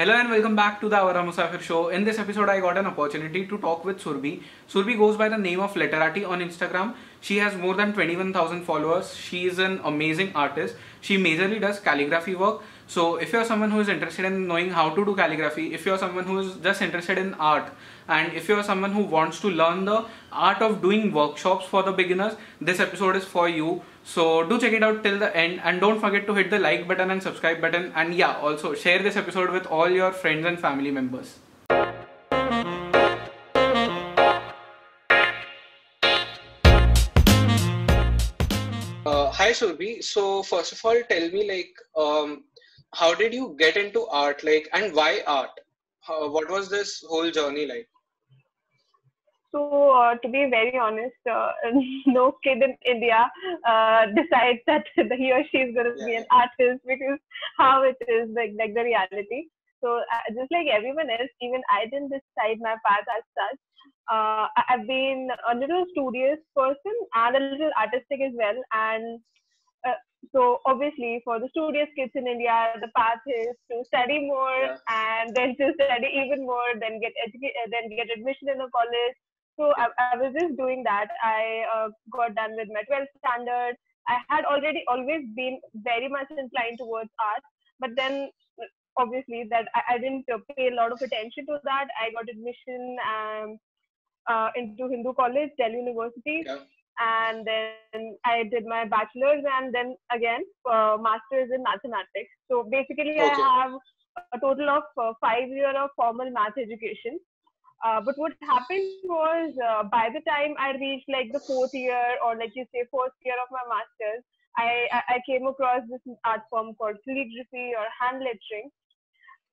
Hello and welcome back to the Awaara Musaafir show. In this episode, I got an opportunity to talk with Surbhi. Surbhi goes by the name of Letterati on Instagram. She has more than 21,000 followers. She is an amazing artist. She majorly does calligraphy work. So, if you're someone who is interested in knowing how to do calligraphy, if you're someone who is just interested in art, and if you're someone who wants to learn the art of doing workshops for the beginners, this episode is for you. So do check it out till the end and don't forget to hit the like button and subscribe button and yeah also share this episode with all your friends and family members. Uh, hi Surbhi. So first of all, tell me like, um, how did you get into art? Like, and why art? How, what was this whole journey like? So, uh, to be very honest, uh, no kid in India uh, decides that he or she is going to yeah. be an artist because how it is like like the reality. So, uh, just like everyone else, even I didn't decide my path as such. Uh, I've been a little studious person and a little artistic as well. And uh, so, obviously, for the studious kids in India, the path is to study more yeah. and then to study even more, then get educa- then get admission in a college so I, I was just doing that. I uh, got done with my 12th standard. I had already always been very much inclined towards art, but then obviously that I, I didn't pay a lot of attention to that. I got admission um, uh, into Hindu College, Delhi University. Yeah. And then I did my bachelor's and then again uh, master's in mathematics. So basically, okay. I have a total of uh, five years of formal math education uh, but what happened was uh, by the time I reached like the fourth year or like you say fourth year of my master's, I, I came across this art form called calligraphy or hand lettering.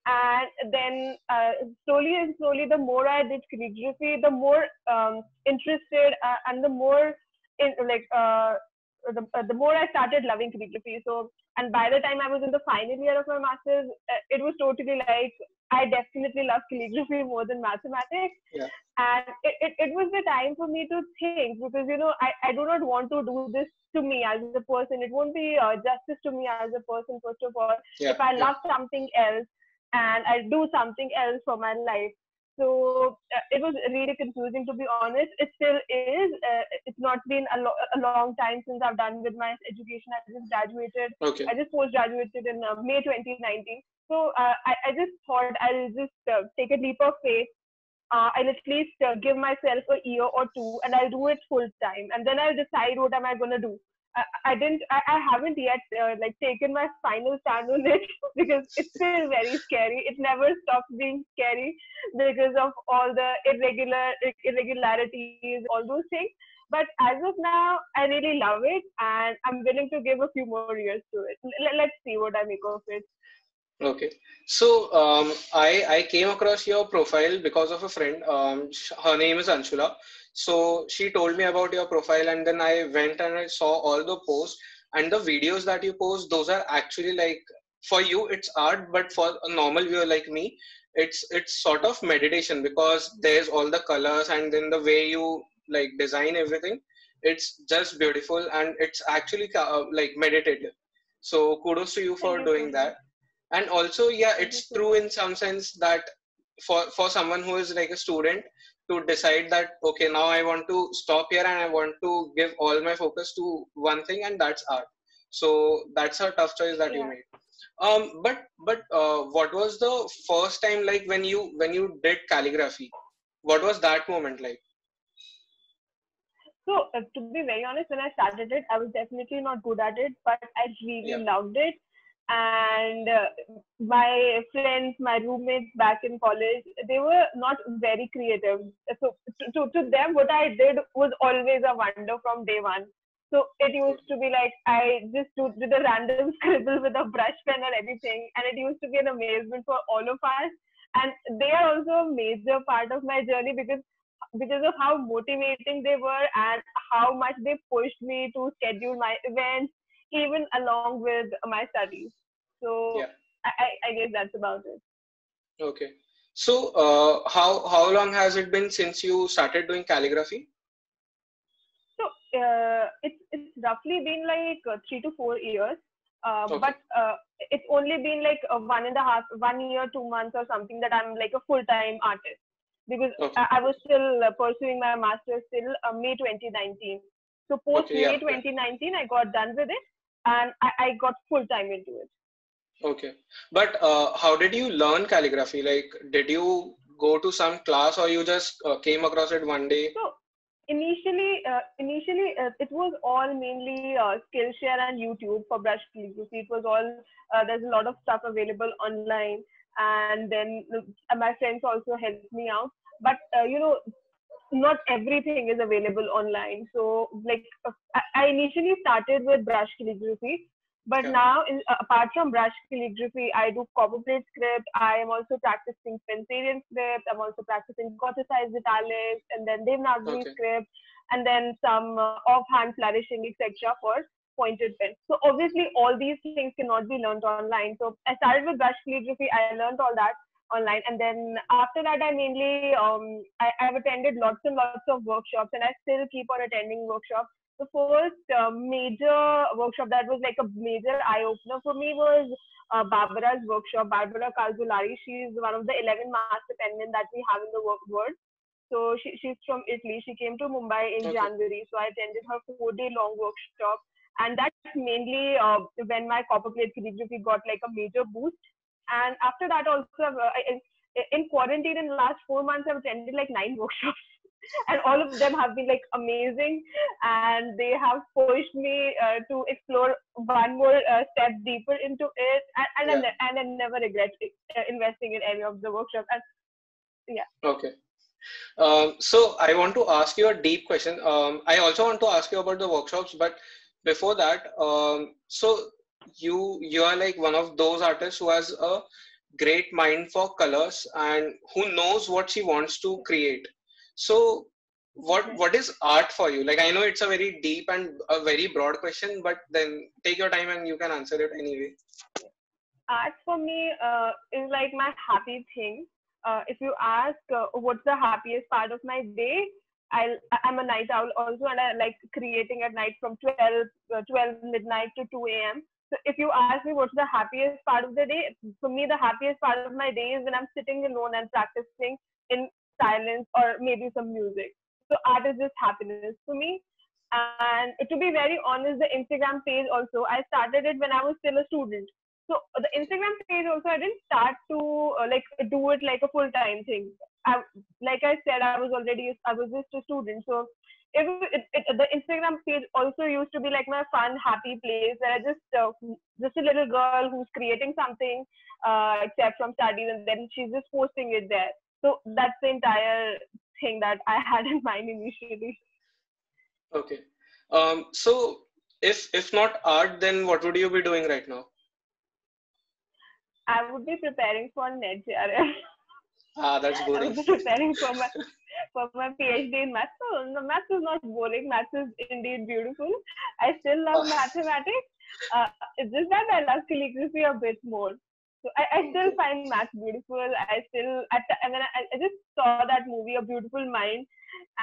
And then uh, slowly and slowly, the more I did calligraphy, the more um, interested uh, and the more in, like uh, the, uh, the more I started loving calligraphy. So, and by the time I was in the final year of my master's, uh, it was totally like I definitely love calligraphy more than mathematics. Yeah. And it, it, it was the time for me to think because, you know, I, I do not want to do this to me as a person. It won't be uh, justice to me as a person, first of all. Yeah. If I yeah. love something else and I do something else for my life. So uh, it was really confusing to be honest. It still is. Uh, it's not been a, lo- a, long time since I've done with my education. I just graduated. Okay. I just post graduated in uh, May 2019. So uh, I, I just thought I'll just uh, take a leap of faith. Uh, I'll at least give myself a year or two, and I'll do it full time, and then I'll decide what am I gonna do. I, didn't I, I haven't yet uh, like taken my final stand on it because it's still very scary. It never stops being scary because of all the irregular irregularities all those things. But as of now i really love it and i'm willing to give a few more years to it. L- let's see what i make of it. Okay. So um, i i came across your profile because of a friend. Um, her name is anshula so she told me about your profile, and then I went and I saw all the posts and the videos that you post. Those are actually like for you, it's art, but for a normal viewer like me, it's it's sort of meditation because there's all the colors and then the way you like design everything. It's just beautiful and it's actually uh, like meditative. So kudos to you for doing that. And also, yeah, it's true in some sense that for for someone who is like a student to decide that okay now i want to stop here and i want to give all my focus to one thing and that's art. So that's a tough choice that yeah. you made. Um but but uh, what was the first time like when you when you did calligraphy? What was that moment like? So uh, to be very honest when i started it i was definitely not good at it but i really yeah. loved it and uh, my friends my roommates back in college they were not very creative. So to, to them what i did was always a wonder from day one. So it used to be like i just did a random scribble with a brush pen or anything and it used to be an amazement for all of us. And they are also a major part of my journey because because of how motivating they were and how much they pushed me to schedule my events even along with my studies. So yeah. I, I guess that's about it. Okay. So uh, how how long has it been since you started doing calligraphy? So uh, it's it's roughly been like uh, three to four years. Uh, Okay. But uh, it's only been like a one and a half, one year, two months or something that I'm like a full-time artist because Okay. I, I was still uh, pursuing my master's till uh, May 2019. So post Okay, yeah. May 2019, I got done with it and I, I got full-time into it. Okay. But uh, how did you learn calligraphy? Like, did you go to some class or you just uh, came across it one day? So initially, uh, initially uh, it was all mainly uh, Skillshare and YouTube for brush calligraphy. It was all uh, there's a lot of stuff available online, and then my friends also helped me out. But you know, not everything is available online. So like I initially started with brush calligraphy. But Yeah. now, in, uh, apart from brush calligraphy, I do copperplate script. I am also practicing Spencerian script. I'm also practicing Gothicized italics, and then Devanagari Okay. script, and then some uh, offhand flourishing, etc. for pointed pen. So obviously, all these things cannot be learned online. So I started with brush calligraphy. I learned all that online, and then after that, I mainly um, I, I've attended lots and lots of workshops, and I still keep on attending workshops the first uh, major workshop that was like a major eye opener for me was uh, Barbara's workshop. Barbara Calzolari, she's one of the 11 master penmen that we have in the work world. So she, she's from Italy. She came to Mumbai in Okay. January. So I attended her four day long workshop. And that's mainly uh, when my copperplate calligraphy got like a major boost. And after that, also, uh, I- I- in quarantine in the last four months, I've attended like nine workshops. and all of them have been like amazing and they have pushed me uh, to explore one more uh, step deeper into it and, and, I, Yeah. ne- and I never regret uh, investing in any of the workshops and Okay. Um, so I want to ask you a deep question. Um, I also want to ask you about the workshops, but before that, um, so you you are like one of those artists who has a great mind for colors and who knows what she wants to create. So what what is art for you? Like I know it's a very deep and a very broad question, but then take your time and you can answer it anyway. art for me uh, is like my happy thing. Uh, if you ask uh, what's the happiest part of my day, I'll, i'm a night owl also, and I like creating at night from 12, uh, 12 midnight to 2 a.m. So if you ask me what's the happiest part of the day, for me the happiest part of my day is when I'm sitting alone and practicing in silence or maybe some music. So art is just happiness for me. And to be very honest, the Instagram page also, I started it when I was still a student so the instagram page also i didn't start to uh, like do it like a full time thing I, like i said i was already i was just a student so it, it, it, the instagram page also used to be like my fun happy place where i just uh, just a little girl who's creating something uh, except from studies and then she's just posting it there so that's the entire thing that i had in mind initially Okay. Um, so if if not art, then what would you be doing right now? i would be preparing for net JRF. Ah, that's boring. I was preparing for my for my PhD in maths. So no, maths is not boring. Maths is indeed beautiful. I still love Ah. mathematics. Uh, it's just that I love calligraphy a bit more. So I, I still find maths beautiful. I still I mean I, I just saw that movie, A Beautiful Mind,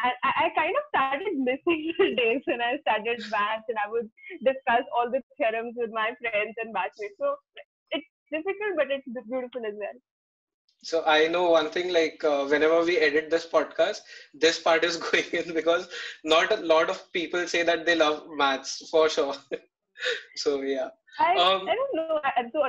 and I, I kind of started missing the days when I studied maths and I would discuss all the theorems with my friends and batchmates. So it's difficult, but it's beautiful as well. So I know one thing like uh, whenever we edit this podcast, this part is going in because not a lot of people say that they love maths for sure. so yeah. I, Um, I don't know. I, so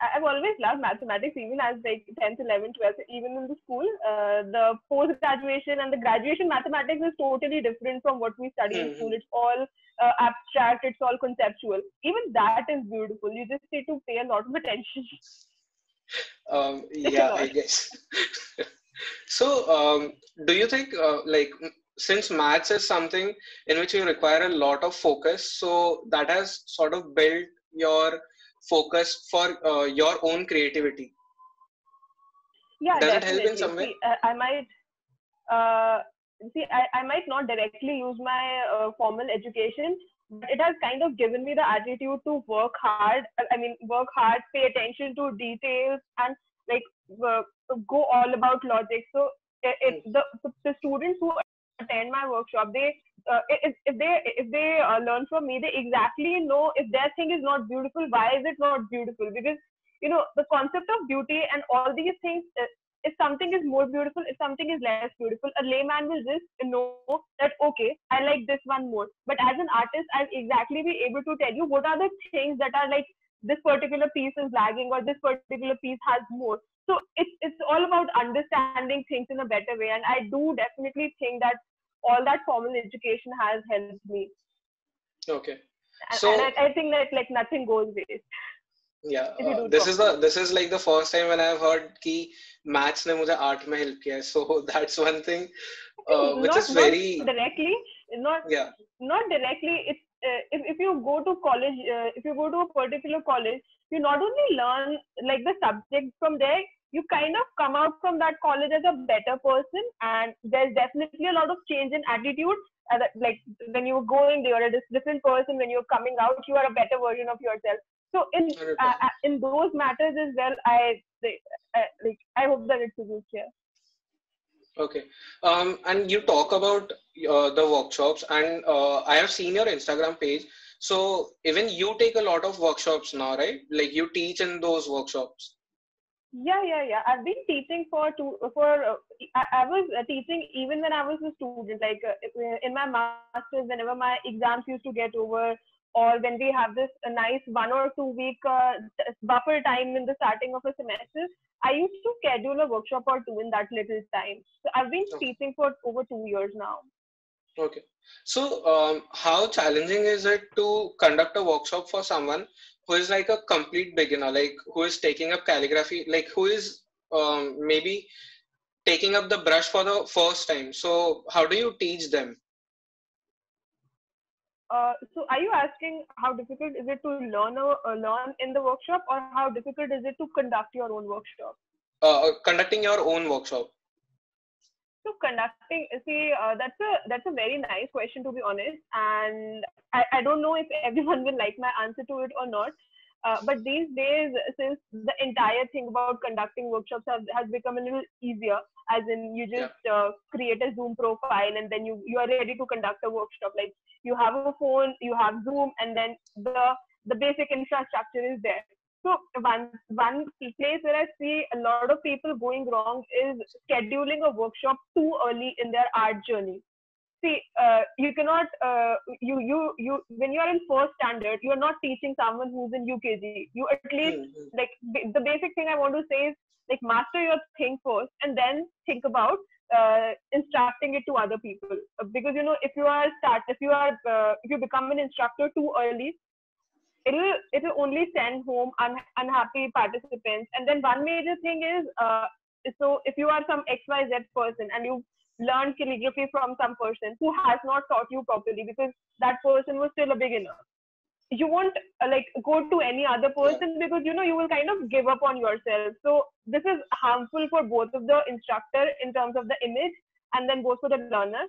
I've always loved mathematics, even as like 10th, 11th, 12th, even in the school. Uh, the post graduation and the graduation mathematics is totally different from what we study in Mhm. school. It's all uh, abstract, it's all conceptual. Even that is beautiful. You just need to pay a lot of attention. Um, yeah, I guess. so um, do you think uh, like since maths is something in which you require a lot of focus, so that has sort of built your focus for uh, your own creativity? Yeah, Does it help in definitely. some way? See, uh, I might. Uh, see, I, I might not directly use my uh, formal education, but it has kind of given me the attitude to work hard. uh, I mean, work hard, pay attention to details, and like go all about logic. So it, it, the, the the students who attend my workshop, they uh, if, if they if they uh, learn from me, they exactly know if their thing is not beautiful, why is it not beautiful? Because you know the concept of beauty and all these things. Uh, if something is more beautiful, if something is less beautiful, a layman will just know that okay, I like this one more. But as an artist, I'll exactly be able to tell you what are the things that are like this particular piece is lagging or this particular piece has more. So it's it's all about understanding things in a better way. And I do definitely think that all that formal education has helped me. Okay. So and I, I think that like nothing goes waste. Yeah uh, this is the this is like the first time when i've heard ki maths ne mujhe art mein help kiya so that's one thing uh, which not, is very not directly not yeah. not directly it's uh, if, if you go to college uh, if you go to a particular college you not only learn like the subject from there you kind of come out from that college as a better person, and there's definitely a lot of change in attitude. Uh, like when you're going, you're a different person. When you're coming out, you are a better version of yourself. So in uh, uh, in those matters as well, I uh, like I hope that it's a good share. Okay, um, and you talk about uh, the workshops, and uh, I have seen your Instagram page. So even you take a lot of workshops now, right? Like you teach in those workshops. Yeah, yeah, yeah. I've been teaching for two for. Uh, I, I, was teaching even when I was a student. Like in my masters, whenever my exams used to get over, or when we have this a nice one or two week uh, buffer time in the starting of a semester, I used to schedule a workshop or two in that little time. So I've been okay. teaching for over two years now. Okay. So um, how challenging is it to conduct a workshop for someone who is like a complete beginner, like who is taking up calligraphy, like who is um, maybe taking up the brush for the first time? So how do you teach them? Uh, so are you asking how difficult is it to learn a, uh, learn in the workshop or how difficult is it to conduct your own workshop uh conducting your own workshop so conducting see uh, that's a that's a very nice question to be honest and I, I don't know if everyone will like my answer to it or not uh, but these days, since the entire thing about conducting workshops has, has become a little easier, as in you just yeah. uh, create a Zoom profile and then you you are ready to conduct a workshop. Like you have a phone, you have Zoom, and then the the basic infrastructure is there. So one one place where I see a lot of people going wrong is scheduling a workshop too early in their art journey. See uh, you cannot uh, you you you when you are in first standard you are not teaching someone who's in ukg you at least mm-hmm. like b- the basic thing i want to say is like master your thing first and then think about uh, instructing it to other people. Uh, because you know if you are start if you are uh, if you become an instructor too early it will it will only send home un- unhappy participants. And then one major thing is uh, so if you are some xyz person and you learn calligraphy from some person who has not taught you properly because that person was still a beginner you won't uh, like go to any other person because you know you will kind of give up on yourself. So this is harmful for both of the instructor in terms of the image and then both for the learner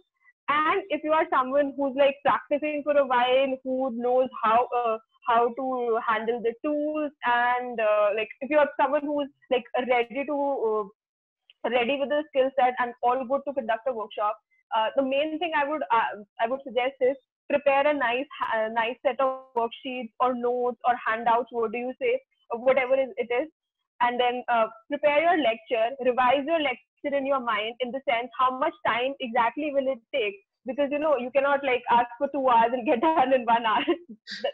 and if you are someone who's like practicing for a while who knows how uh, how to handle the tools and uh, like if you are someone who's like ready to uh, ready with the skill set and all good to conduct a workshop, uh, the main thing I would uh, I would suggest is prepare a nice uh, nice set of worksheets or notes or handouts. What do you say? Whatever it is, and then uh, prepare your lecture. Revise your lecture in your mind in the sense how much time exactly will it take? Because you know you cannot like ask for two hours and get done in one hour.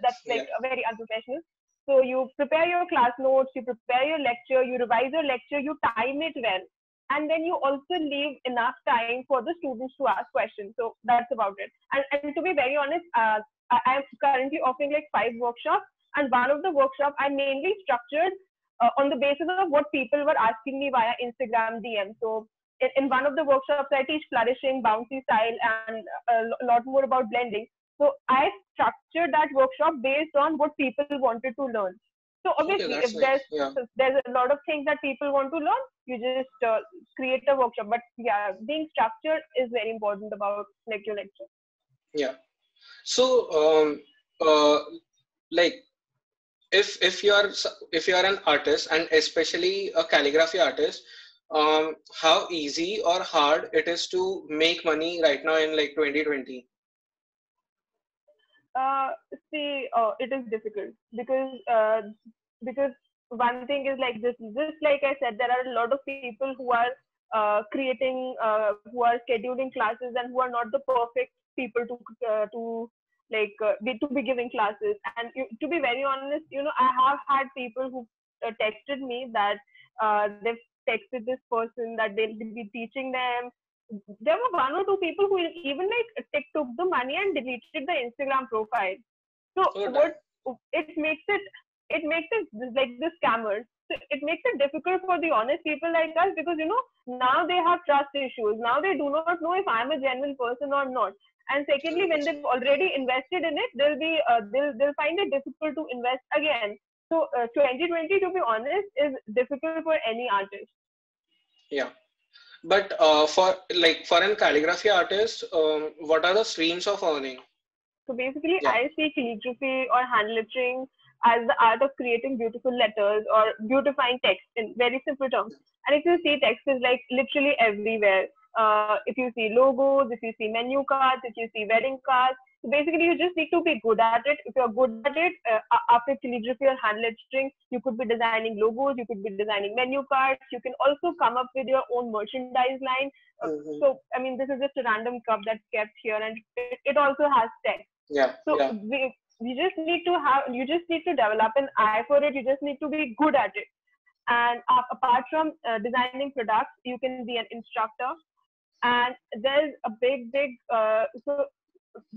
That's like yeah. very unprofessional. So you prepare your class notes you prepare your lecture you revise your lecture you time it well. And then you also leave enough time for the students to ask questions. So that's about it. And, and to be very honest uh, I, am currently offering like five workshops. And one of the workshops i mainly structured uh, on the basis of what people were asking me via instagram dm so in, in one of the workshops i teach flourishing bouncy style and a lot more about blending so i structured that workshop based on what people wanted to learn so obviously, okay, if there's yeah. there's a lot of things that people want to learn, you just uh, create a workshop. But yeah, being structured is very important about like your lecture. Yeah. So um, uh, like if if you are if you are an artist and especially a calligraphy artist um, how easy or hard it is to make money right now in like 2020? Uh, see, uh, it is difficult because uh, because one thing is like this. Just like I said, there are a lot of people who are uh, creating, uh, who are scheduling classes, and who are not the perfect people to uh, to like uh, be, to be giving classes. And you, to be very honest, you know, I have had people who uh, texted me that uh, they've texted this person that they'll be teaching them. There were one or two people who even like took the money and deleted the Instagram profile. So Oh, what it makes it it makes it like the scammers. So it makes it difficult for the honest people like us because you know now they have trust issues. Now they do not know if I'm a genuine person or not. And secondly, when they've already invested in it, they'll be uh, they'll they'll find it difficult to invest again. So uh, 2020, to be honest, is difficult for any artist. Yeah. But uh, for like for an calligraphy artist, um, what are the streams of earning? So basically, Yeah. I see calligraphy or hand lettering as the art of creating beautiful letters or beautifying text in very simple terms. And if you see text is like literally everywhere. Uh, if you see logos, if you see menu cards, if you see wedding cards, so basically you just need to be good at it. If you're good at it, uh, after calligraphy or hand lettering, you could be designing logos, you could be designing menu cards. You can also come up with your own merchandise line. Uh, Mhm. So I mean, this is just a random cup that's kept here, and it, it also has text. Yeah. So Yeah. we, you just need to have, you just need to develop an eye for it. You just need to be good at it. And uh, apart from uh, designing products, you can be an instructor And there's a big, big, uh, so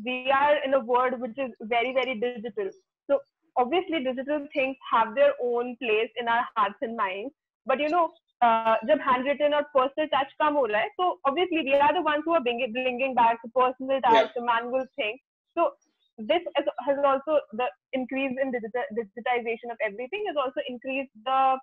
we are in a world which is very, very digital. So obviously digital things have their own place in our hearts and minds. But you know, uh, जब handwritten और personal touch कम हो रहा है, so obviously we are the ones who are bringing, bringing back the personal touch, the manual thing. So this has, has also the increase in digita- digitization of everything has also increased the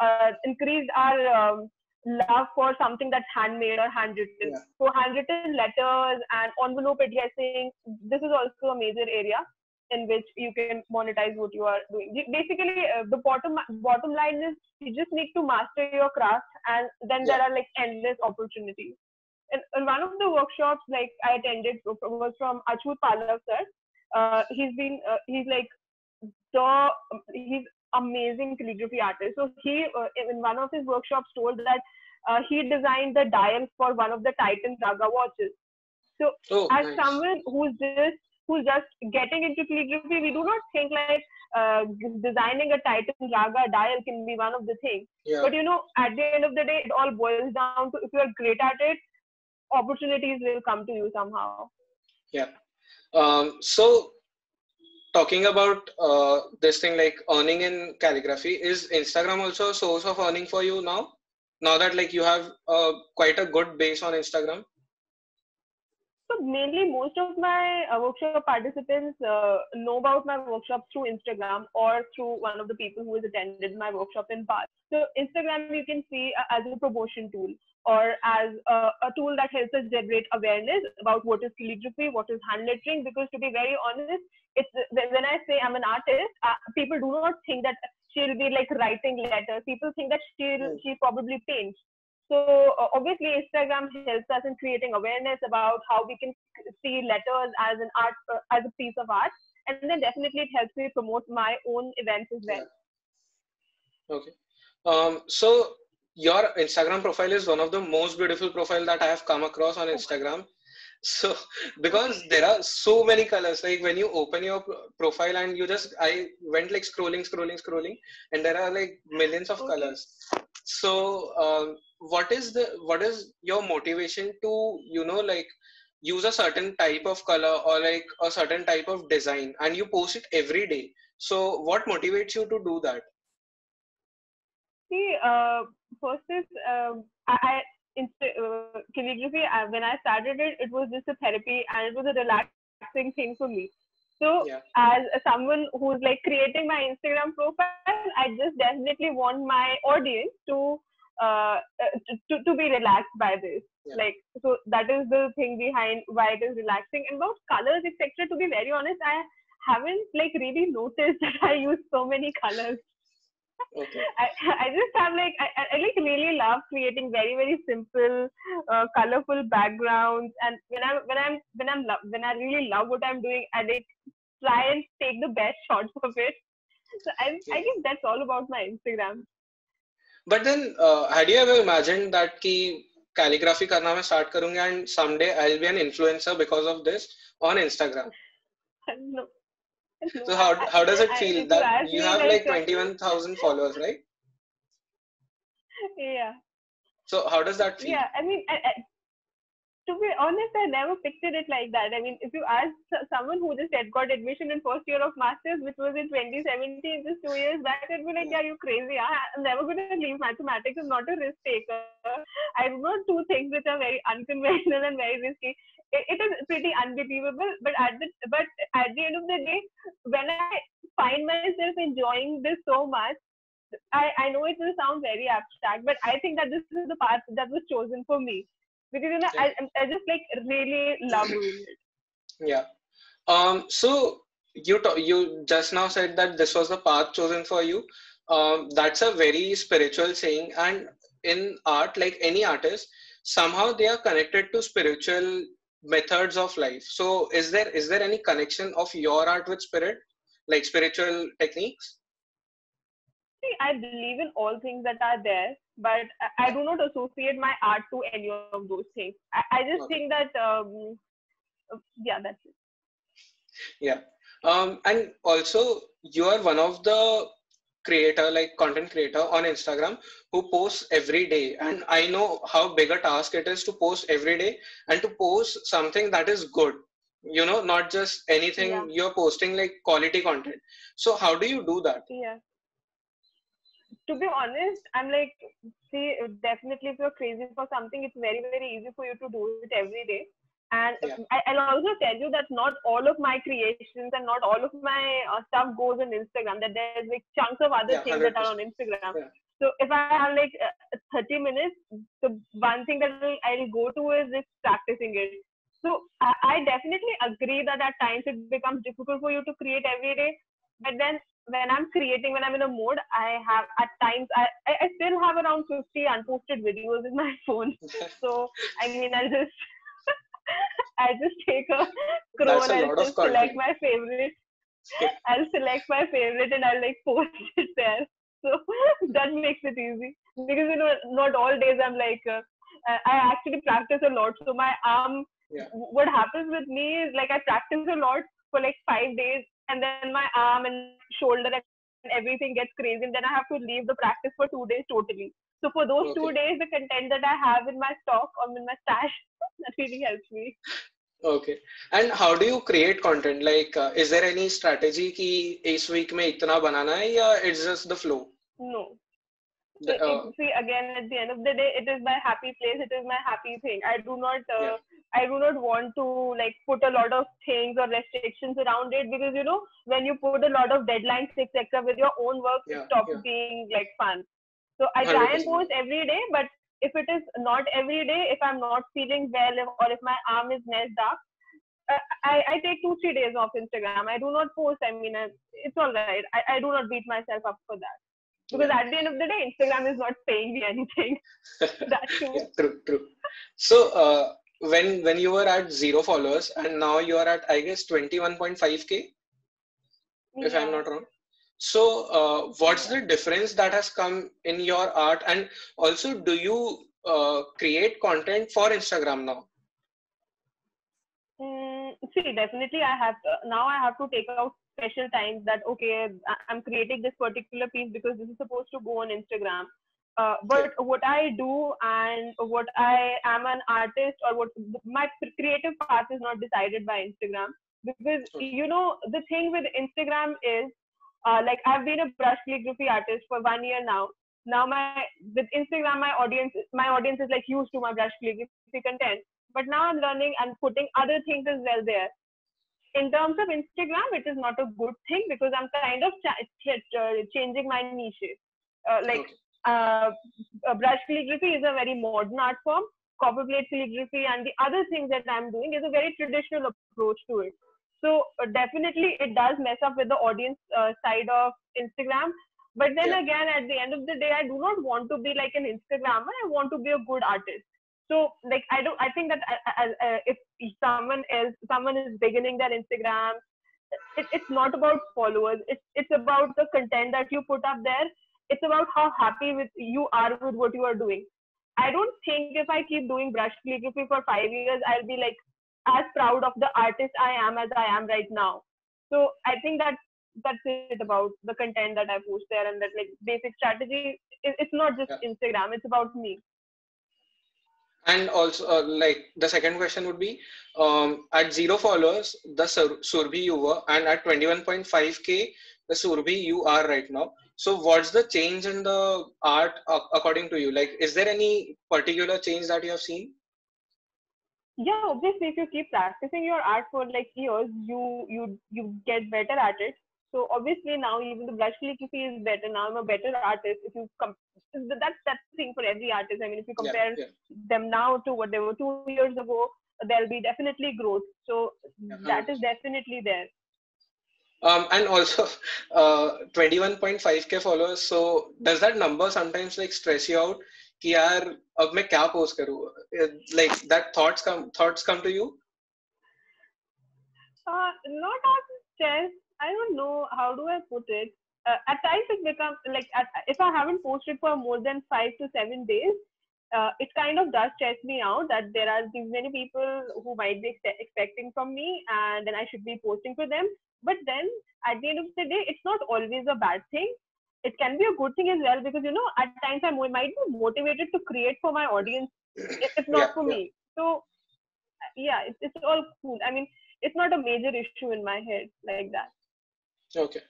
uh, increased our um, love for something that's handmade or handwritten. Yeah. So handwritten letters and envelope addressing. This is also a major area in which you can monetize what you are doing. Basically, uh, the bottom bottom line is you just need to master your craft, and then there are like endless opportunities. And, in one of the workshops, like I attended, was from Achyut Palav sir. Uh, he's been uh, he's like the he's amazing calligraphy artist. So he uh, in one of his workshops told that uh, he designed the dial for one of the Titan Raga watches. So Oh, as nice. someone who's just who's just getting into calligraphy, we do not think like uh, designing a Titan Raga dial can be one of the things. Yeah. But you know, at the end of the day, it all boils down to if you are great at it, opportunities will come to you somehow. Yeah. Um, so talking about uh, this thing like earning in calligraphy, is Instagram also a source of earning for you now? Now that like you have uh, quite a good base on Instagram. So mainly, most of my uh, workshop participants uh, know about my workshops through Instagram or through one of the people who has attended my workshop in past. So Instagram you can see uh, as a promotion tool or as a, a tool that helps us generate awareness about what is calligraphy, what is hand lettering. Because to be very honest, it's when I say I'm an artist, uh, people do not think that she'll be like writing letters. People think that she'll she probably paints. So uh, obviously, Instagram helps us in creating awareness about how we can see letters as an art, uh, as a piece of art, and then definitely it helps me promote my own events as well. Okay. Um, so your Instagram profile is one of the most beautiful profile that I have come across on Instagram. So because there are so many colors, like when you open your profile and you just I went like scrolling, scrolling, scrolling, and there are like millions of colors. So um, what is the what is your motivation to you know like use a certain type of color or like a certain type of design and you post it every day so what motivates you to do that See, uh, first is um, I, I inst- uh, calligraphy. Uh, when I started it, it was just a therapy and it was a relaxing thing for me. So, Yeah. as someone who's like creating my Instagram profile, I just definitely want my audience to uh, uh, to, to be relaxed by this. Yeah. Like, so that is the thing behind why it is relaxing. And about colors, etc. To be very honest, I haven't like really noticed that I use so many colors. Okay. I, I just have like I, I like really love creating very very simple, uh, colorful backgrounds. And when I'm when I'm when I'm lo- when I really love what I'm doing, I like try and take the best shots of it. So I I guess that's all about my Instagram. But then, uh, had you ever imagined that कि calligraphy करना मैं start करूँगा and someday I'll be an influencer because of this on Instagram? no. no, so how how does it feel that you have like uh, 21,000 followers, right? Yeah. So how does that feel? Yeah, I mean, I, I, to be honest, I never pictured it like that. I mean, if you ask someone who just had got admission in first year of masters, which was in 2017, just two years back, I'd be like, "Yeah, you crazy? I'm never going to leave mathematics. I'm not a risk taker. I not do things which are very unconventional and very risky. It, it is pretty unbelievable, but at the but at the end of the day, when I find myself enjoying this so much." I, I know it will sound very abstract, but I think that this is the path that was chosen for me because you know I, I just like really love doing it. Yeah. Um. So you to, you just now said that this was the path chosen for you. Um. That's a very spiritual saying, and in art, like any artist, somehow they are connected to spiritual methods of life. So is there is there any connection of your art with spirit, like spiritual techniques? See, I believe in all things that are there, but I, I do not associate my art to any of those things. I, I just Okay. think that um, yeah, that's it. Yeah. Um, and also you are one of the creator, like content creator on Instagram who posts every day. And I know how big a task it is to post every day and to post something that is good. You know, not just anything Yeah. you're posting like quality content. So how do you do that? Yeah. To be honest, I'm like, see, definitely if you're crazy for something, it's very, very easy for you to do it every day. And Yeah. I, I'll also tell you that not all of my creations and not all of my uh, stuff goes on Instagram. That there's like chunks of other Yeah, things that are on Instagram. Yeah. So if I have like uh, 30 minutes, the one thing that I'll, go to is just practicing it. So I, I definitely agree that at times it becomes difficult for you to create every day. But then when I'm creating, when I'm in a mode, I have at times I, I, I still have around 50 unposted videos in my phone. So I mean I'll just I just take a scroll, a of just select my favorite. I'll select my favorite and I'll like post it there. So that makes it easy because you know not all days I'm like uh, I I actually practice a lot. So my arm, Yeah. what happens with me is like I practice a lot for like five days and then my arm and shoulder and everything gets crazy and then I have to leave the practice for two days totally. So for those two Okay. days, the content that I have in my stock or in my stash, that really helps me. Okay. And how do you create content? Like, uh, is there any strategy कि इस week में इतना बनाना है या it's just the flow? No. The, it, uh, it, see again at the end of the day it is my happy place it is my happy thing i do not uh, Yeah. i do not want to like put a lot of things or restrictions around it because you know when you put a lot of deadlines etc with your own work Yeah, it stops yeah. being like fun so i try and 100%. post every day but if it is not every day if i'm not feeling well if, or if my arm is messed up uh, I, I take two three days off instagram i do not post i mean uh, it's all right I, I do not beat myself up for that because Yeah. at the end of the day instagram is not paying me anything that too yeah, true, true. So, uh, when when you were at zero followers and now you are at I guess 21.5k, if I'm not wrong. So, uh, what's the difference that has come in your art? And also, do you uh, create content for Instagram now? Mm, see, definitely, I have uh, now. I have to take out special times that okay, I'm creating this particular piece because this is supposed to go on Instagram. Uh, but what I do and what I am an artist or what my creative path is not decided by Instagram because you know the thing with Instagram is uh, like I've been a brush calligraphy artist for one year now. Now my with Instagram, my audience my audience is like used to my brush calligraphy content. But now I'm learning and putting other things as well there. In terms of Instagram, it is not a good thing because I'm kind of ch- ch- changing my niche. Uh, like uh, uh, brush calligraphy is a very modern art form. Copper plate calligraphy and the other things that I'm doing is a very traditional approach to it. So uh, definitely it does mess up with the audience uh, side of Instagram. but then Yeah. again at the end of the day i do not want to be like an instagrammer. I want to be a good artist. So like i don't i think that I, I, I, if someone else someone is beginning their instagram it, it's not about followers. It's it's about the content that you put up there. It's about how happy with you are with what you are doing. I don't think if i keep doing brush calligraphy for five years i'll be like as proud of the artist i am as i am right now so i think that that's it about the content that i post there and that like basic strategy it's not just Yeah. instagram it's about me And also, uh, like the second question would be, um, at zero followers, the Sur- Surbhi you were, and at 21.5k, the Surbhi you are right now. So, what's the change in the art uh, according to you? Like, is there any particular change that you have seen? Yeah obviously if you keep practicing your art for like years you you you get better at it so obviously now even the brush calligraphy is better now i'm a better artist if you com- that's that's the thing for every artist i mean if you compare Yeah, yeah. them now to what they were two years ago there'll be definitely growth so that is definitely there Um, and also, uh, 21.5k followers. So, does that number sometimes like stress you out? कि यार अब मैं क्या post करूँ? Uh, Like that thoughts come thoughts come to you? Uh, not as stress. I don't know how do I put it. Uh, at times it becomes like at, if I haven't posted for more than five to seven days, uh, it kind of does stress me out that there are these many people who might be ex- expecting from me, and then I should be posting for them. But then at the end of the day, it's not always a bad thing. It can be a good thing as well because you know at times I might be motivated to create for my audience, if not Yeah, for yeah. me. So yeah, it's, it's all cool. I mean, it's not a major issue in my head like that. Okay.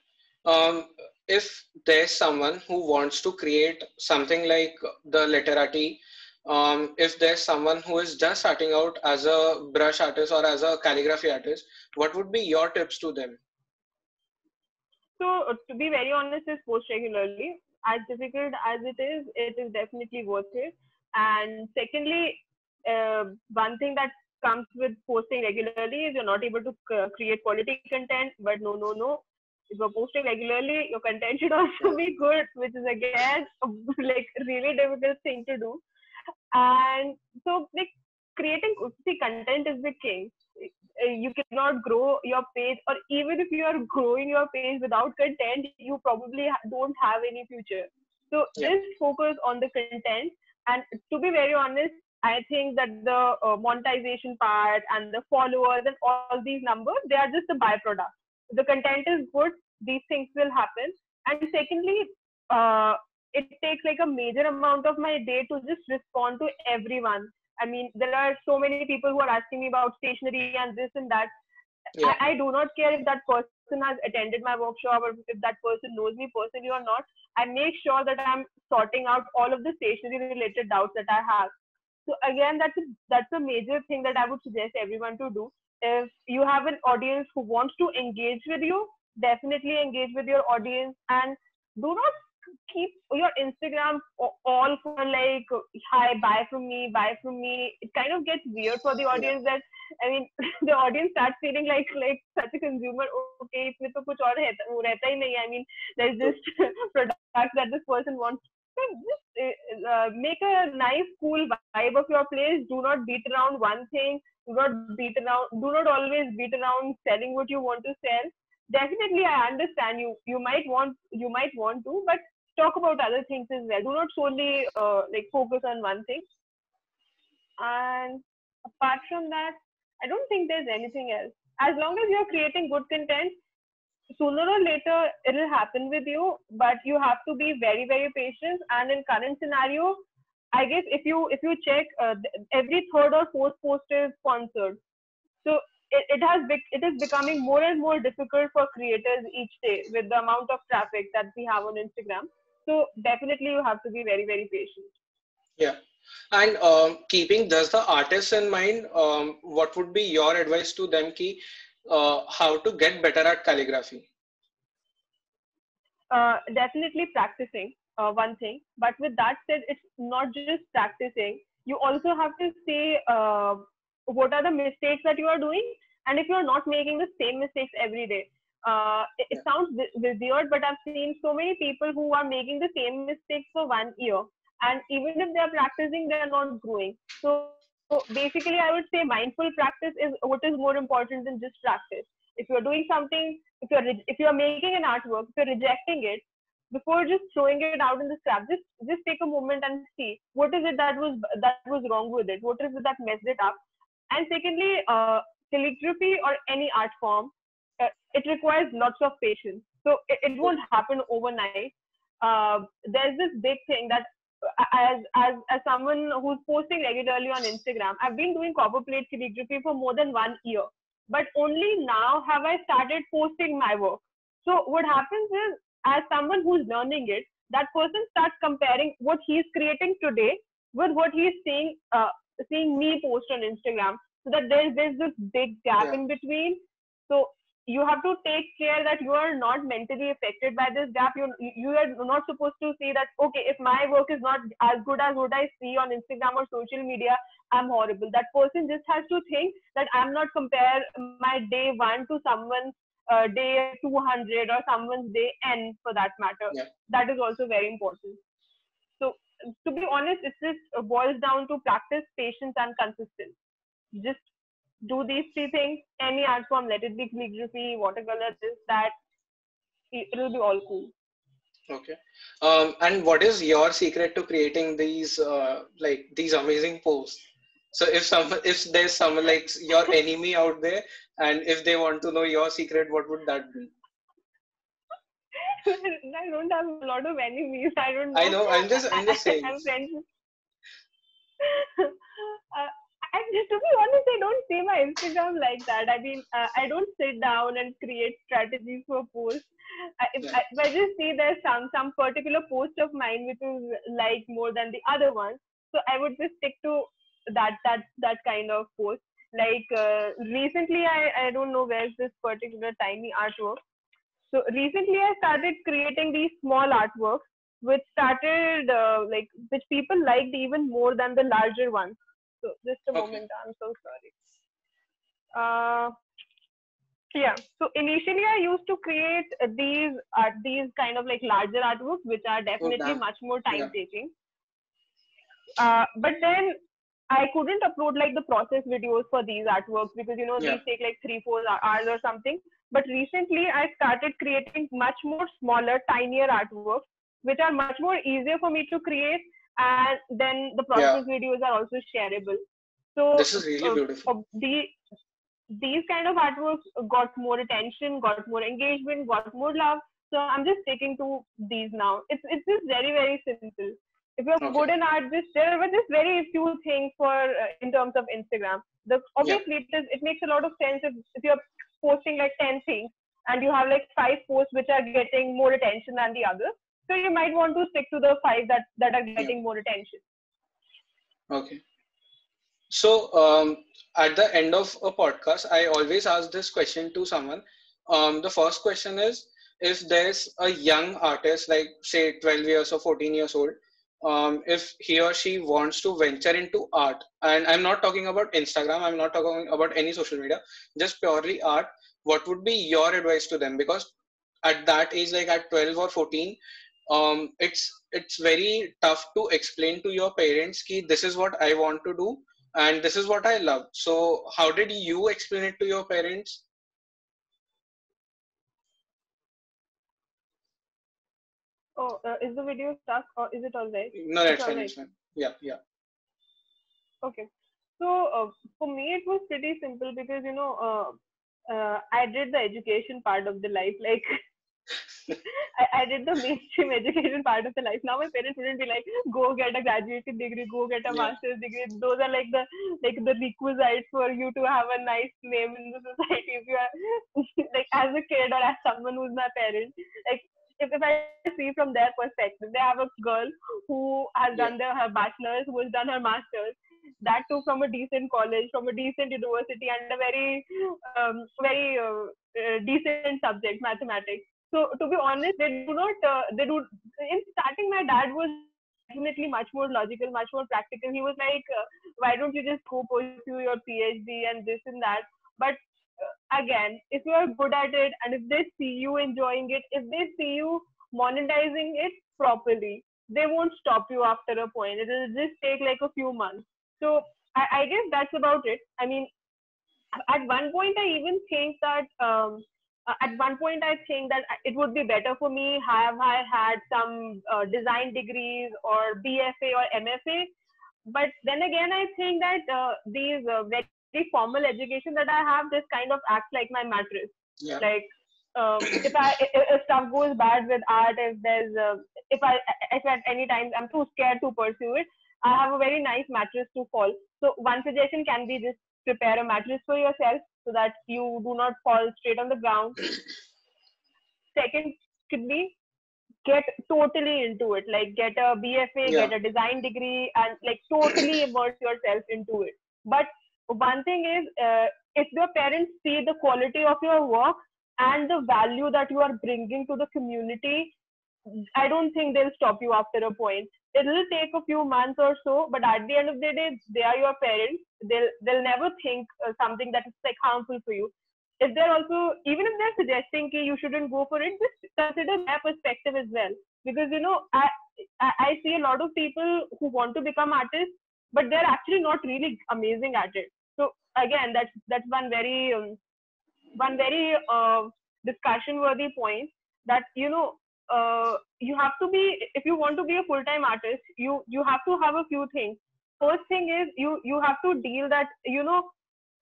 Um, if there's someone who wants to create something like the Letterati, um, if there's someone who is just starting out as a brush artist or as a calligraphy artist, what would be your tips to them? So uh, to be very honest, is post regularly. As difficult as it is, it is definitely worth it. And secondly, uh, one thing that comes with posting regularly is you're not able to c- create quality content. But no, no, no. If you're posting regularly, your content should also be good, which is again like really difficult thing to do. And so like creating see content is the king uh, you cannot grow your page or even if you are growing your page without content you probably don't have any future. So Yeah. just focus on the content and to be very honest i think that the uh, monetization part and the followers and all these numbers they are just a byproduct. The content is good these things will happen. And secondly uh, it takes like a major amount of my day to just respond to everyone I mean, there are so many people who are asking me about stationery and this and that. Yeah. I, I do not care if that person has attended my workshop or if that person knows me personally or not. I make sure that I'm sorting out all of the stationery related doubts that I have. So again, that's a, that's a major thing that I would suggest everyone to do. If you have an audience who wants to engage with you, definitely engage with your audience and do not keep your Instagram a- all for like hi buy from me buy from me it kind of gets weird for the audience that I mean the audience starts feeling like like such a consumer okay इसमें तो कुछ और रहता वो रहता ही नहीं I mean there's just products that this person wants so just uh, uh, make a nice cool vibe of your place do not beat around one thing do not beat around do not always beat around selling what you want to sell definitely i understand you you might want you might want to but talk about other things as well. Do not solely uh, like focus on one thing. And apart from that i don't think there's anything else. As long as you're creating good content sooner or later it'll happen with you but you have to be very very patient. And in current scenario i guess if you if you check uh, every third or fourth post is sponsored. So it, it has bec- it is becoming more and more difficult for creators each day with the amount of traffic that we have on instagram so definitely you have to be very very patient Yeah. And um, keeping just the artists in mind, um, what would be your advice to them ki, uh, how to get better at calligraphy? uh, definitely practicing uh, one thing but with that said it's not just practicing you also have to say uh, what are the mistakes that you are doing and if you're not making the same mistakes every day uh, it, it sounds weird, but I've seen so many people who are making the same mistakes for one year, and even if they're practicing, they're not growing. So, so basically, I would say mindful practice is what is more important than just practice. If you're doing something, if you're if you're making an artwork, if you're rejecting it, before just throwing it out in the scrap, just just take a moment and see what is it that was that was wrong with it, what is it that messed it up, and secondly, uh, calligraphy or any art form it requires lots of patience. So it, it won't happen overnight. Uh, there's this big thing that uh, as as as someone who's posting regularly on Instagram, I've been doing copper plate calligraphy for more than one year. But only now have I started posting my work. So what happens is, as someone who's learning it, that person starts comparing what he's creating today with what he's seeing uh, seeing me post on Instagram. So that there's there's this big gap yeah. in between. So you have to take care that you are not mentally affected by this gap. You you are not supposed to say that okay, if my work is not as good as what I see on Instagram or social media, I'm horrible. That person just has to think that I'm not compare my day one to someone's uh, day 200 or someone's day n for that matter. Yeah. That is also very important. So to be honest, it just boils down to practice, patience, and consistency. Just do these three things, any art form, let it be calligraphy, watercolor, this, that, it'll be all cool. Okay. Um, and what is your secret to creating these uh, like these amazing posts? So if some if there's some like your enemy out there, and if they want to know your secret, what would that be? I don't have a lot of enemies. I don't. Know. I know. I'm just. I'm just saying. I'm friends. uh, and to be honest, I don't see my Instagram like that. I mean, uh, I don't sit down and create strategies for posts. I, if, I, if I just see there's some some particular post of mine which is like more than the other one, so I would just stick to that that that kind of post. Like uh, recently, I I don't know where's this particular tiny artwork. So recently, I started creating these small artworks, which started uh, like which people liked even more than the larger ones. So just a okay. moment, I'm so sorry. Uh, yeah. So initially, I used to create these art, these kind of like larger artworks, which are definitely okay. much more time taking. Yeah. Uh, but then I couldn't upload like the process videos for these artworks because you know yeah. these take like three, four hours or something. But recently, I started creating much more smaller, tinier artworks, which are much more easier for me to create and then the process yeah. videos are also shareable. So this is really uh, beautiful. the, these kind of artworks got more attention, got more engagement, got more love. So I'm just sticking to these now. It's it's just very very simple. If you're okay. good in art, just there were just very few things for uh, in terms of Instagram. The obviously yeah. it, is, it makes a lot of sense if, if you're posting like ten things and you have like five posts which are getting more attention than the others so you might want to stick to the five that, that are getting more attention. Okay. So um, at the end of a podcast, I always ask this question to someone. Um, the first question is if there's a young artist, like say 12 years or 14 years old, um, if he or she wants to venture into art, and I'm not talking about Instagram, I'm not talking about any social media, just purely art, what would be your advice to them? Because at that age, like at 12 or 14, um, it's it's very tough to explain to your parents ki this is what I want to do and this is what I love. So how did you explain it to your parents? Oh, uh, is the video stuck or is it all right? No, that's fine. Right. fine. Yeah, yeah. Okay. So uh, for me, it was pretty simple because you know uh, uh I did the education part of the life. Like I, I did the mainstream education part of the life. Now my parents wouldn't be like, go get a graduate degree, go get a yeah. master's degree. Those are like the like the requisites for you to have a nice name in the society. If you are like as a kid or as someone who's my parent, like if, if I see from their perspective, they have a girl who has done their, her bachelor's, who has done her master's, that too from a decent college, from a decent university, and a very, um, very uh, uh, decent subject, mathematics. So to be honest, they do not. Uh, they do. In starting, my dad was definitely much more logical, much more practical. He was like, uh, "Why don't you just go pursue your PhD and this and that?" But uh, again, if you are good at it and if they see you enjoying it, if they see you monetizing it properly, they won't stop you after a point. It will just take like a few months. So I, I guess that's about it. I mean, at one point, I even think that um, uh, at one point I think that it would be better for me have I had some uh, design degrees or BFA or MFA. But then again, I think that uh, these uh, very formal education that I have, this kind of acts like my mattress. Yeah. Like um, if I if stuff goes bad with art, if there's uh, if I if at any time I'm too scared to pursue it, I have a very nice mattress to fall. So one suggestion can be just prepare a mattress for yourself so that you do not fall straight on the ground. Second could be get totally into it, like get a BFA, Yeah. get a design degree, and like totally immerse yourself into it. But one thing is, uh, if your parents see the quality of your work and the value that you are bringing to the community, I don't think they'll stop you after a point. It'll take a few months or so, but at the end of the day, they are your parents. They'll they'll never think uh, something that is like harmful for you. If they're also even if they're suggesting that you shouldn't go for it, just consider their perspective as well. Because you know, I I see a lot of people who want to become artists, but they're actually not really amazing at it. So again, that's that's one very um, one very uh, discussion worthy point that you know uh, you have to be if you want to be a full time artist you you have to have a few things first thing is you you have to deal that you know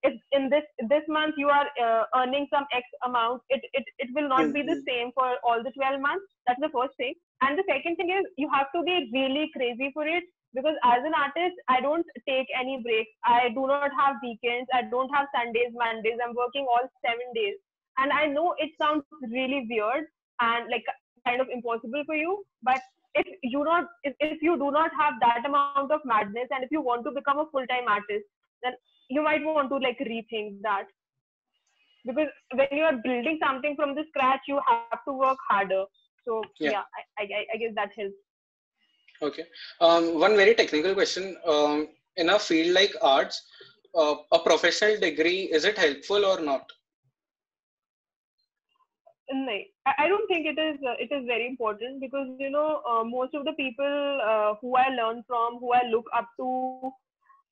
if in this this month you are uh, earning some x amount it, it it will not be the Mhm. same for all the 12 months. That's the first thing. And the second thing is you have to be really crazy for it because as an artist i don't take any breaks. I do not have weekends. I don't have sundays mondays. I'm working all seven days. And i know it sounds really weird and like kind of impossible for you but if you not if, if you do not have that amount of madness and if you want to become a full-time artist then you might want to like rethink that because when you are building something from the scratch you have to work harder so Yeah. yeah, I, I i guess that helps Okay. Um, one very technical question. Um, in a field like arts, uh, a professional degree, is it helpful or not? No, I I don't think it is. Uh, it is very important because you know uh, most of the people uh, who I learn from, who I look up to,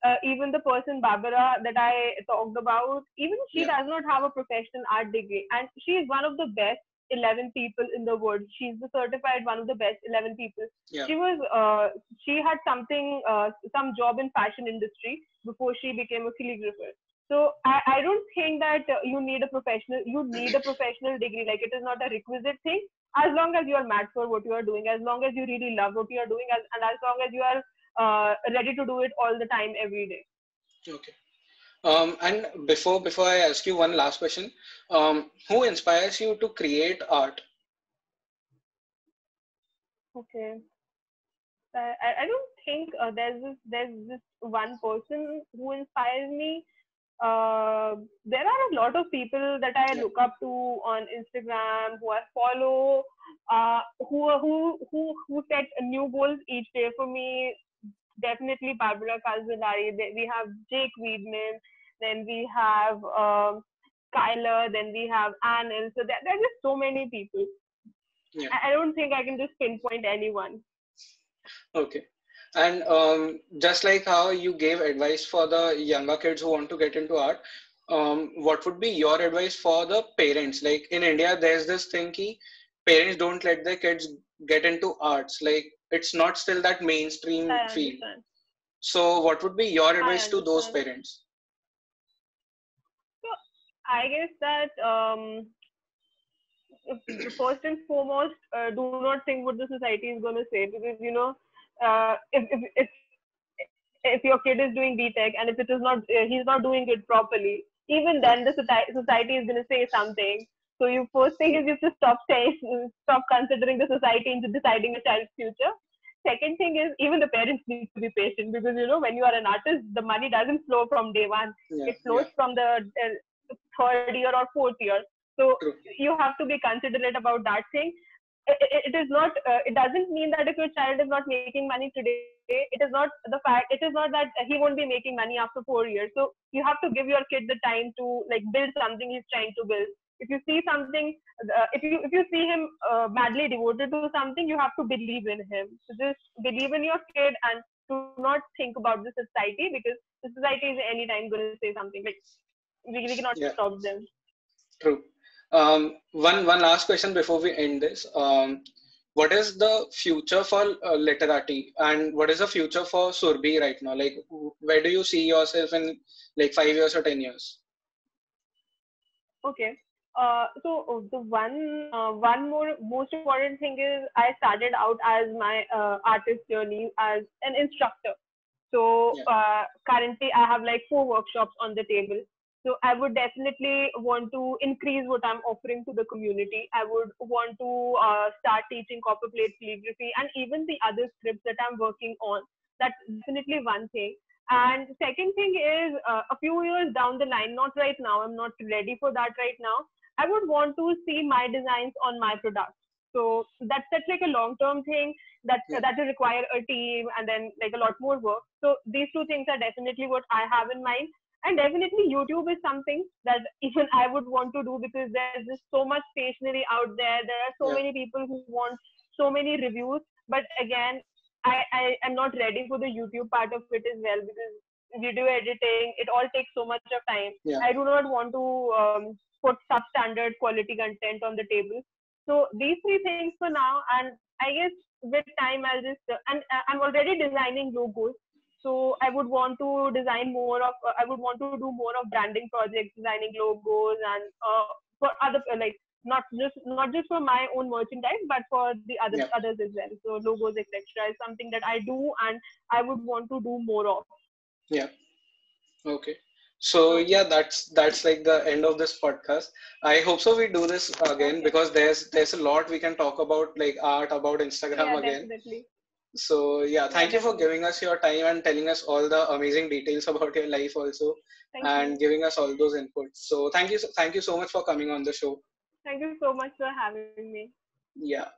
uh, even the person Barbara that I talked about, even she Yeah. does not have a professional art degree, and she is one of the best 11 people in the world. She's the certified one of the best 11 people. Yeah. She was. Uh, she had something, uh, some job in fashion industry before she became a calligrapher. So I, I don't think that uh, you need a professional. You need a professional degree. Like it is not a requisite thing. As long as you are mad for what you are doing, as long as you really love what you are doing, as, and as long as you are uh, ready to do it all the time, every day. Okay. Um, and before before I ask you one last question, um, who inspires you to create art? Okay. I, I I don't think uh, there's this there's this one person who inspires me. Uh, there are a lot of people that I look up to on Instagram, who I follow, uh, who who who who set new goals each day for me. Definitely Barbara Calzolari. We have Jake Weidmann. Then we have um, Kyler. Then we have Anil. So there, there are just so many people. Yeah. I I don't think I can just pinpoint anyone. Okay. And um, just like how you gave advice for the younger kids who want to get into art, um, what would be your advice for the parents? Like in India, there's this thing ki parents don't let their kids get into arts. Like it's not still that mainstream field. So what would be your advice to those parents? I guess that um, first and foremost, uh, do not think what the society is going to say because you know uh, if, if if if your kid is doing BTech and if it is not uh, he's not doing it properly, even then the society society is going to say something. So you first thing is you have to stop saying stop considering the society into deciding a child's future. Second thing is even the parents need to be patient because you know when you are an artist, the money doesn't flow from day one Yeah, it flows from the uh, third year or fourth year so True. you have to be considerate about that thing it, is not uh, it doesn't mean that if your child is not making money today it is not the fact it is not that he won't be making money after four years. So you have to give your kid the time to like build something he's trying to build. If you see something uh, if you if you see him uh, madly devoted to something you have to believe in him. So just believe in your kid and do not think about the society because the society is anytime going to say something like we, we cannot yeah. stop them. True um, one one last question before we end this um, what is the future for uh, Letterati and what is the future for Surbhi right now like where do you see yourself in like 5 years or 10 years okay uh, so uh, the one uh, one more most important thing is I started out as my uh, artist journey as an instructor. So yeah. Uh, currently I have like four workshops on the table. So I would definitely want to increase what I'm offering to the community. I would want to uh, start teaching copper plate calligraphy and even the other scripts that I'm working on. That's definitely one thing. And second thing is a few years down the line, not right now. I'm not ready for that right now I would want to see my designs on my products. So that's that's like a long term thing that yeah. that will require a team and then like a lot more work. So these two things are definitely what I have in mind. And definitely YouTube is something that even I would want to do because there's just so much stationery out there. There are so yeah. many people who want so many reviews. But again, I, I am not ready for the YouTube part of it as well because video editing, it all takes so much of time. Yeah. I do not want to um, put substandard quality content on the table. So these three things for now, and I guess with time I'll just and uh, I'm already designing logos. So I would want to design more of uh, I would want to do more of branding projects, designing logos and uh, for other like not just not just for my own merchandise but for the other yeah. others as well. So logos etc. is something that I do and I would want to do more of. Yeah. Okay so yeah that's that's like the end of this podcast i hope so we do this again because there's there's a lot we can talk about like art about instagram yeah, again definitely. So yeah thank you for giving us your time and telling us all the amazing details about your life also thank and you. giving us all those inputs. So thank you thank you so much for coming on the show. Thank you so much for having me. Yeah